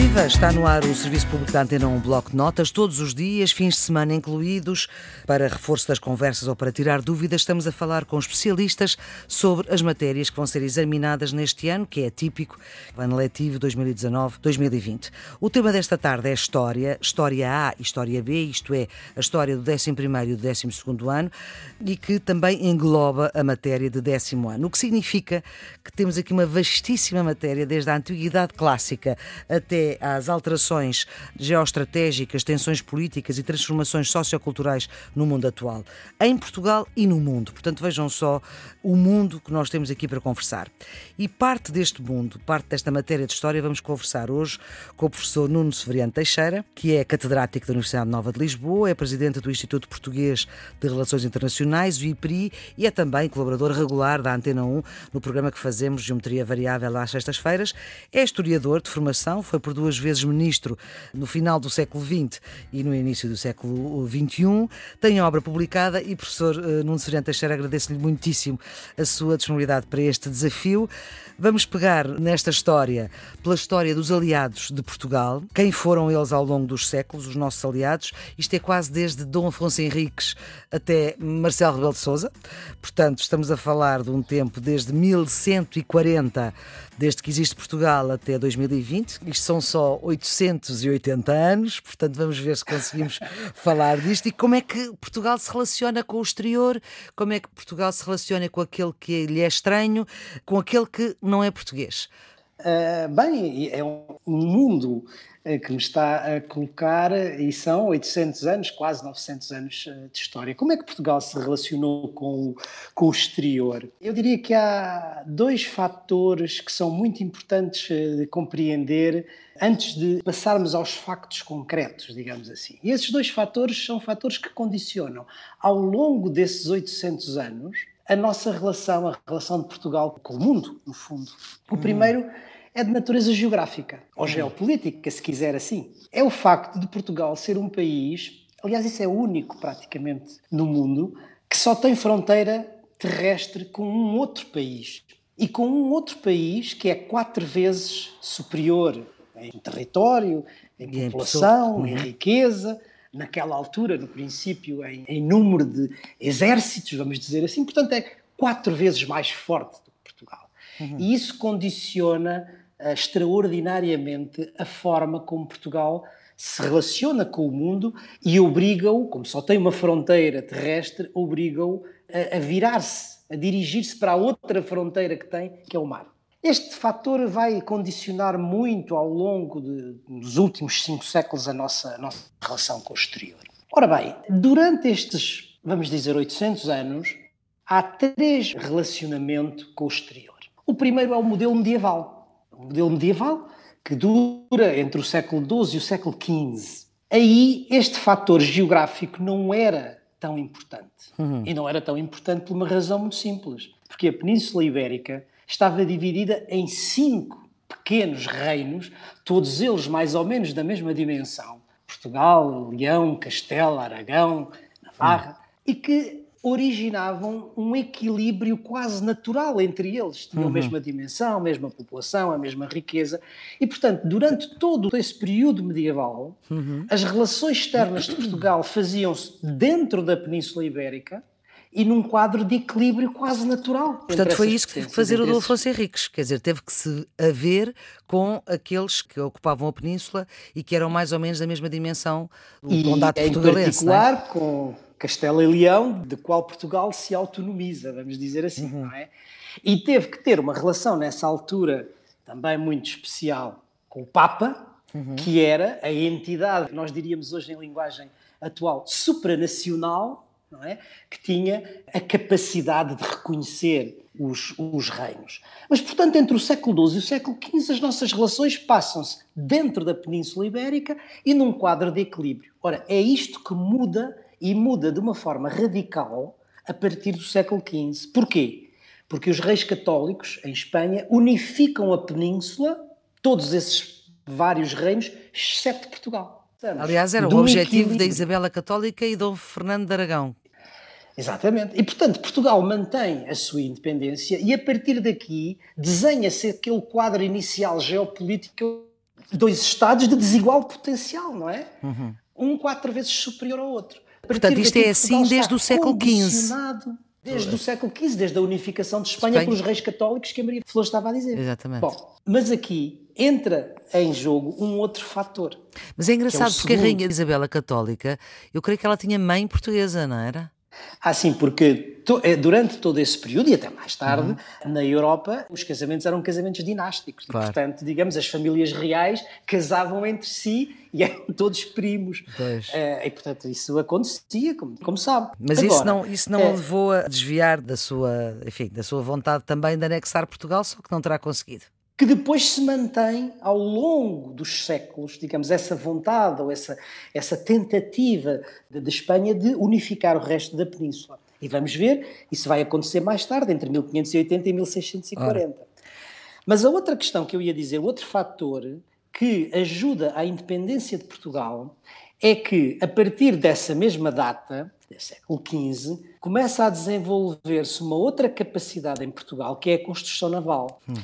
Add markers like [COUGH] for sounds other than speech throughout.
Viva! Está no ar o Serviço Público da Antena 1 Bloco de Notas, todos os dias, fins de semana incluídos. Para reforço das conversas ou para tirar dúvidas, estamos a falar com especialistas sobre as matérias que vão ser examinadas neste ano, que é típico, ano letivo 2019-2020. O tema desta tarde é História, História A e História B, isto é, a história do 11º e do 12º ano, e que também engloba a matéria de décimo ano, o que significa que temos aqui uma vastíssima matéria, desde a Antiguidade Clássica até às alterações geoestratégicas, tensões políticas e transformações socioculturais no mundo atual, em Portugal e no mundo. Portanto, vejam só o mundo que nós temos aqui para conversar. E parte deste mundo, parte desta matéria de história, vamos conversar hoje com o professor Nuno Severiano Teixeira, que é catedrático da Universidade Nova de Lisboa, é presidente do Instituto Português de Relações Internacionais, o IPRI, e é também colaborador regular da Antena 1 no programa que fazemos Geometria Variável às sextas-feiras. É historiador de formação, foi por duas vezes ministro no final do século XX e no início do século XXI. Tem obra publicada e, professor eh, Nuno Serena Teixeira, agradeço-lhe muitíssimo a sua disponibilidade para este desafio. Vamos pegar nesta história pela história dos aliados de Portugal, quem foram eles ao longo dos séculos, os nossos aliados. Isto é quase desde Dom Afonso Henriques até Marcelo Rebelo de Sousa. Portanto, estamos a falar de um tempo desde 1140 desde que existe Portugal até 2020. Isto são só 880 anos, portanto vamos ver se conseguimos [LAUGHS] falar disto. E como é que Portugal se relaciona com o exterior, como é que Portugal se relaciona com aquele que lhe é estranho, com aquele que não é português. Uh, bem, é um mundo eh, que me está a colocar, e são 800 anos, quase 900 anos eh, de história. Como é que Portugal se relacionou com o, com o exterior? Eu diria que há dois fatores que são muito importantes eh, de compreender antes de passarmos aos factos concretos, digamos assim. E esses dois fatores são fatores que condicionam, ao longo desses 800 anos, a nossa relação, a relação de Portugal com o mundo, no fundo. O primeiro é de natureza geográfica, ou geopolítica, se quiser assim. É o facto de Portugal ser um país, aliás, isso é único praticamente no mundo, que só tem fronteira terrestre com um outro país. E com um outro país que é quatro vezes superior em território, em população, em, uhum. riqueza, naquela altura, no princípio, em, em, número de exércitos, vamos dizer assim. Portanto, é quatro vezes mais forte do que Portugal. Uhum. E isso condiciona uh, extraordinariamente a forma como Portugal se relaciona com o mundo e obriga-o, como só tem uma fronteira terrestre, obriga-o a, a virar-se, a dirigir-se para a outra fronteira que tem, que é o mar. Este fator vai condicionar muito ao longo de, dos últimos cinco séculos a nossa, a nossa relação com o exterior. Ora bem, durante estes, vamos dizer, 800 anos, há três relacionamentos com o exterior. O primeiro é o modelo medieval um modelo medieval que dura entre o século XII e o século XV. Aí este fator geográfico não era tão importante. Uhum. E não era tão importante por uma razão muito simples. Porque a Península Ibérica estava dividida em cinco pequenos reinos, todos eles mais ou menos da mesma dimensão. Portugal, Leão, Castela, Aragão, Navarra, uhum. e que originavam um equilíbrio quase natural entre eles. Tinham uhum. a mesma dimensão, a mesma população, a mesma riqueza. E, portanto, durante todo esse período medieval, uhum. as relações externas de Portugal faziam-se dentro da Península Ibérica e num quadro de equilíbrio quase natural. Portanto, foi isso que teve que fazer o Dom Afonso Henriques, quer dizer, teve que se haver com aqueles que ocupavam a Península e que eram mais ou menos da mesma dimensão do condado portugalense. Em particular, é? com Castela e Leão, de qual Portugal se autonomiza, vamos dizer assim, uhum. não é? E teve que ter uma relação nessa altura também muito especial com o Papa, uhum. que era a entidade, nós diríamos hoje em linguagem atual, supranacional, não é? que tinha a capacidade de reconhecer os, os reinos. Mas, portanto, entre o século XII e o século XV, as nossas relações passam-se dentro da Península Ibérica e num quadro de equilíbrio. Ora, é isto que muda e muda de uma forma radical a partir do século XV. Porquê? Porque os reis católicos, em Espanha, unificam a península, todos esses vários reinos, exceto Portugal. Aliás, era o objetivo equilíbrio. da Isabela Católica e do Fernando de Aragão. Exatamente. E, portanto, Portugal mantém a sua independência e, a partir daqui, desenha-se aquele quadro inicial geopolítico dois Estados de desigual potencial, não é? Uhum. Um quatro vezes superior ao outro. Portanto, isto é assim desde o século XV. Desde o século XV, desde a unificação de Espanha, Espanha, pelos reis católicos que a Maria Flores estava a dizer. Exatamente. Bom, mas aqui entra em jogo um outro fator. Mas é engraçado é porque segundo. a Rainha Isabela Católica, eu creio que ela tinha mãe portuguesa, não era? Ah, sim, porque eh, durante todo esse período e até mais tarde, uhum. na Europa, os casamentos eram casamentos dinásticos. Claro. E, portanto, digamos, as famílias reais casavam entre si [LAUGHS] e eram todos primos. Uh, e, portanto, isso acontecia, como, como sabe. Mas Agora, isso não, isso não é... levou a desviar da sua, enfim, da sua vontade também de anexar Portugal, só que não terá conseguido que depois se mantém ao longo dos séculos, digamos, essa vontade ou essa, essa tentativa de, de Espanha de unificar o resto da península. E vamos ver, isso vai acontecer mais tarde, entre 1580 e 1640. Ora. Mas a outra questão que eu ia dizer, outro fator que ajuda à independência de Portugal, é que a partir dessa mesma data, século XV, começa a desenvolver-se uma outra capacidade em Portugal, que é a construção naval. Hum.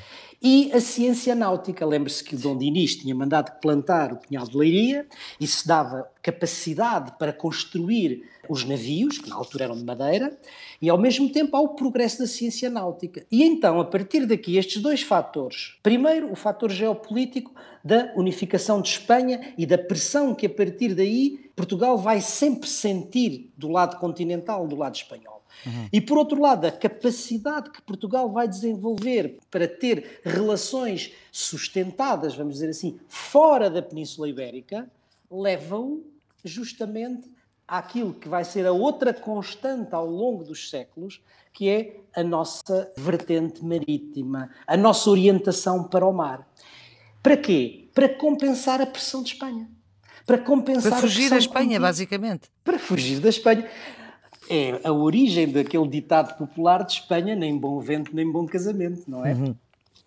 E a ciência náutica, lembre-se que o Dom Dinis tinha mandado plantar o Pinhal de Leiria, isso dava capacidade para construir os navios, que na altura eram de madeira, e ao mesmo tempo há o progresso da ciência náutica. E então, a partir daqui, estes dois fatores, primeiro o fator geopolítico da unificação de Espanha e da pressão que a partir daí Portugal vai sempre sentir do lado continental, do lado espanhol. Uhum. E por outro lado, a capacidade que Portugal vai desenvolver para ter relações sustentadas, vamos dizer assim, fora da Península Ibérica, leva-o justamente àquilo que vai ser a outra constante ao longo dos séculos, que é a nossa vertente marítima, a nossa orientação para o mar. Para quê? Para compensar a pressão de Espanha. Para compensar Para fugir da Espanha, basicamente. Para fugir da Espanha é a origem daquele ditado popular de Espanha, nem bom vento, nem bom casamento, não é? Uhum.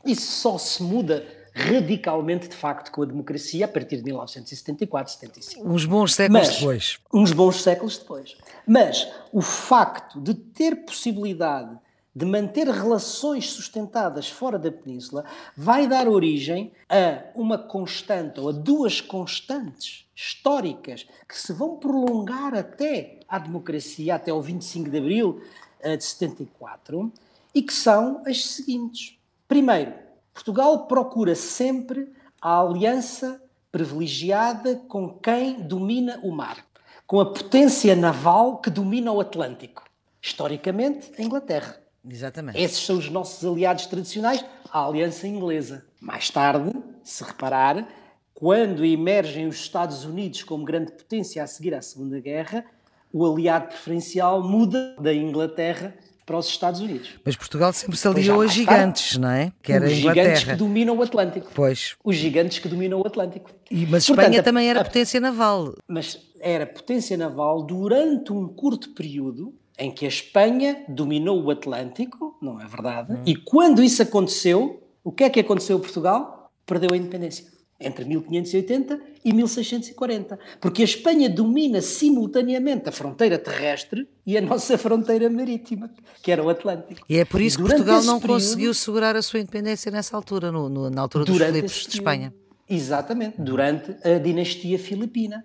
Isso só se muda radicalmente, de facto, com a democracia a partir de 1974, 75. Uns bons séculos Mas, depois. Uns bons séculos depois. Mas o facto de ter possibilidade de manter relações sustentadas fora da península vai dar origem a uma constante ou a duas constantes históricas que se vão prolongar até à democracia, até ao 25 de abril eh, de 74, e que são as seguintes. Primeiro, Portugal procura sempre a aliança privilegiada com quem domina o mar, com a potência naval que domina o Atlântico. Historicamente, a Inglaterra. Exatamente. Esses são os nossos aliados tradicionais, a aliança inglesa. Mais tarde, se reparar, quando emergem os Estados Unidos como grande potência a seguir à Segunda Guerra, o aliado preferencial muda da Inglaterra para os Estados Unidos. Mas Portugal sempre se aliou a gigantes, não é? Que era os gigantes que dominam o Atlântico. Pois. Os gigantes que dominam o Atlântico. E, mas Portanto, Espanha a, também era a, potência naval. Mas era potência naval durante um curto período em que a Espanha dominou o Atlântico, não é verdade? Hum. E quando isso aconteceu, o que é que aconteceu a Portugal? Perdeu a independência. Entre 1580 e 1640. Porque a Espanha domina simultaneamente a fronteira terrestre e a nossa fronteira marítima, que era o Atlântico. E é por isso que Portugal não período, conseguiu segurar a sua independência nessa altura, no, no, na altura dos Filipes de Espanha. Exatamente, durante a dinastia filipina.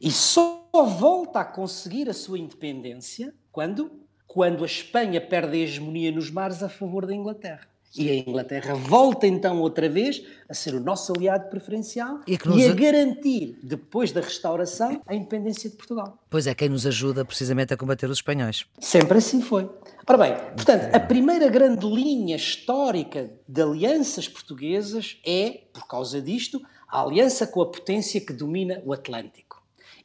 E só volta a conseguir a sua independência quando? Quando a Espanha perde a hegemonia nos mares a favor da Inglaterra. E a Inglaterra volta então outra vez a ser o nosso aliado preferencial e, nos... e, a garantir, depois da restauração, a independência de Portugal. Pois é, quem nos ajuda precisamente a combater os espanhóis. Sempre assim foi. Ora bem, portanto, a primeira grande linha histórica de alianças portuguesas é, por causa disto, a aliança com a potência que domina o Atlântico.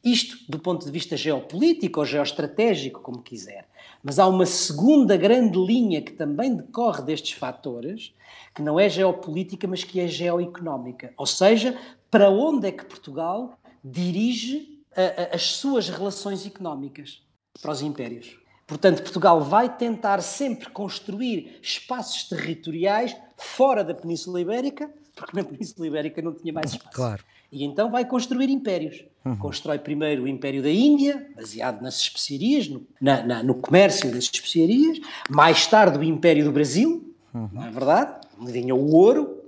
Isto do ponto de vista geopolítico ou geoestratégico, como quiser. Mas há uma segunda grande linha que também decorre destes fatores, que não é geopolítica, mas que é geoeconómica. Ou seja, para onde é que Portugal dirige a, a, as suas relações económicas para os impérios. Portanto, Portugal vai tentar sempre construir espaços territoriais fora da Península Ibérica, porque na Península Ibérica não tinha mais espaço. Claro. E então vai construir impérios. Uhum. Constrói primeiro o Império da Índia, baseado nas especiarias, no, na, na, no comércio das especiarias. Mais tarde o Império do Brasil, uhum. não é verdade? Onde vinha o ouro.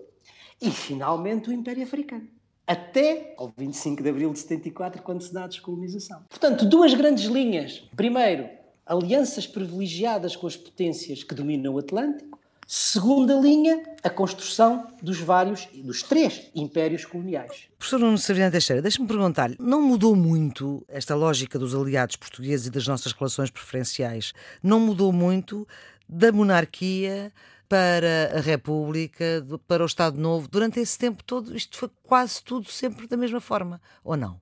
E finalmente o Império Africano. até ao 25 de abril de 74, quando se dá a descolonização. Portanto, duas grandes linhas. Primeiro, alianças privilegiadas com as potências que dominam o Atlântico. Segunda linha, a construção dos vários, dos três impérios coloniais. Professor Nuno Saviano Teixeira, deixe-me perguntar-lhe, não mudou muito esta lógica dos aliados portugueses e das nossas relações preferenciais? Não mudou muito da monarquia para a República, para o Estado Novo, durante esse tempo todo, isto foi quase tudo sempre da mesma forma, ou não?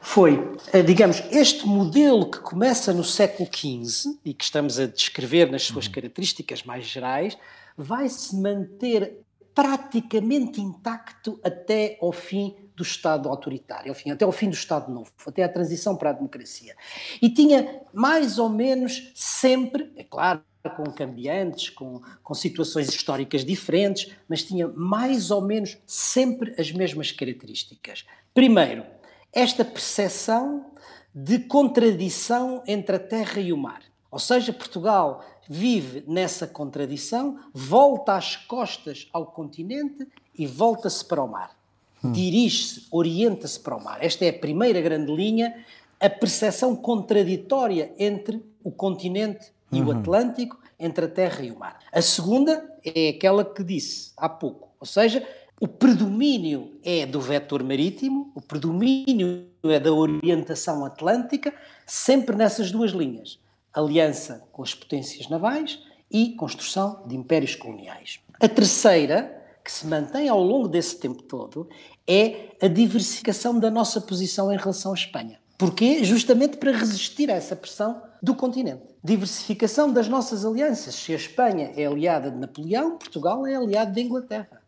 Foi, eh, digamos, este modelo que começa no século XV e que estamos a descrever nas suas uhum. características mais gerais, vai se manter praticamente intacto até ao fim do Estado autoritário, ao fim, até ao fim do Estado Novo, até a transição para a democracia. E tinha mais ou menos sempre, é claro, com cambiantes, com, com situações históricas diferentes, mas tinha mais ou menos sempre as mesmas características. Primeiro, esta percepção de contradição entre a terra e o mar. Ou seja, Portugal vive nessa contradição, volta às costas ao continente e volta-se para o mar. Hum. Dirige-se, orienta-se para o mar. Esta é a primeira grande linha, a percepção contraditória entre o continente e uhum. o Atlântico, entre a terra e o mar. A segunda é aquela que disse há pouco, ou seja, o predomínio é do vetor marítimo, o predomínio é da orientação atlântica, sempre nessas duas linhas: aliança com as potências navais e construção de impérios coloniais. A terceira, que se mantém ao longo desse tempo todo, é a diversificação da nossa posição em relação à Espanha. Porquê? Justamente para resistir a essa pressão do continente. Diversificação das nossas alianças. Se a Espanha é aliada de Napoleão, Portugal é aliado da Inglaterra.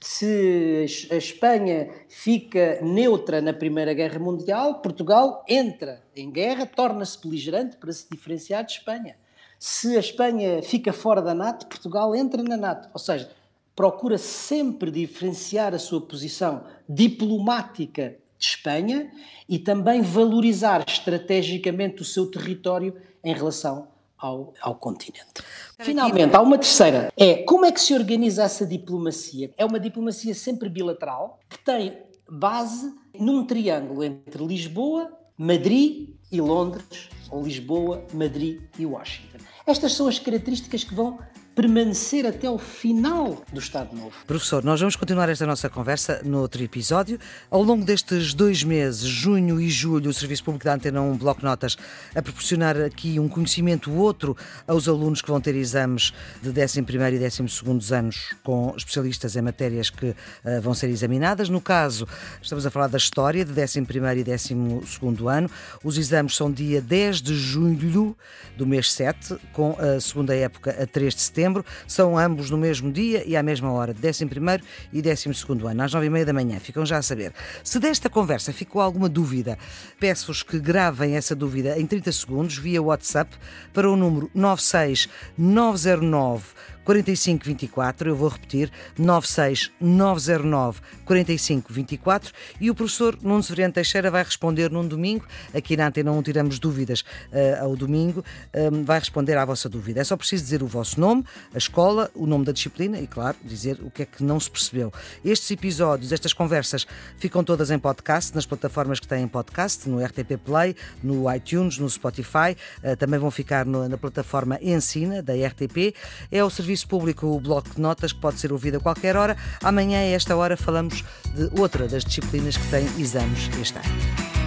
Se a Espanha fica neutra na Primeira Guerra Mundial, Portugal entra em guerra, torna-se beligerante para se diferenciar de Espanha. Se a Espanha fica fora da NATO, Portugal entra na NATO. Ou seja, procura sempre diferenciar a sua posição diplomática de Espanha e também valorizar estrategicamente o seu território em relação ao, ao continente. Finalmente, há uma terceira. É como é que se organiza essa diplomacia? É uma diplomacia sempre bilateral que tem base num triângulo entre Lisboa, Madrid e Londres, ou Lisboa, Madrid e Washington. Estas são as características que vão permanecer até o final do Estado Novo. Professor, nós vamos continuar esta nossa conversa no outro episódio. Ao longo destes dois meses, junho e julho, o Serviço Público da Antena um bloco notas a proporcionar aqui um conhecimento outro aos alunos que vão ter exames de 11 e 12 anos com especialistas em matérias que uh, vão ser examinadas. No caso, estamos a falar da história de 11 e 12 ano. Os exames são dia 10 de julho do mês 7, com a segunda época a 3 de setembro setembro, são ambos no mesmo dia e à mesma hora, 11 e 12 ano, às 9h30 da manhã. Ficam já a saber. Se desta conversa ficou alguma dúvida, peço-vos que gravem essa dúvida em 30 segundos via WhatsApp para o número 96909 4524, eu vou repetir, 96909 4524 e o professor Nuno Severiano Teixeira vai responder num domingo, aqui na Antena não tiramos dúvidas uh, ao domingo, um, vai responder à vossa dúvida. É só preciso dizer o vosso nome, a escola, o nome da disciplina e, claro, dizer o que é que não se percebeu. Estes episódios, estas conversas ficam todas em podcast, nas plataformas que têm podcast, no RTP Play, no iTunes, no Spotify, uh, também vão ficar no, na plataforma Ensina, da RTP. É o serviço Serviço Público o bloco de notas que pode ser ouvido a qualquer hora. Amanhã, a esta hora, falamos de outra das disciplinas que tem exames este ano.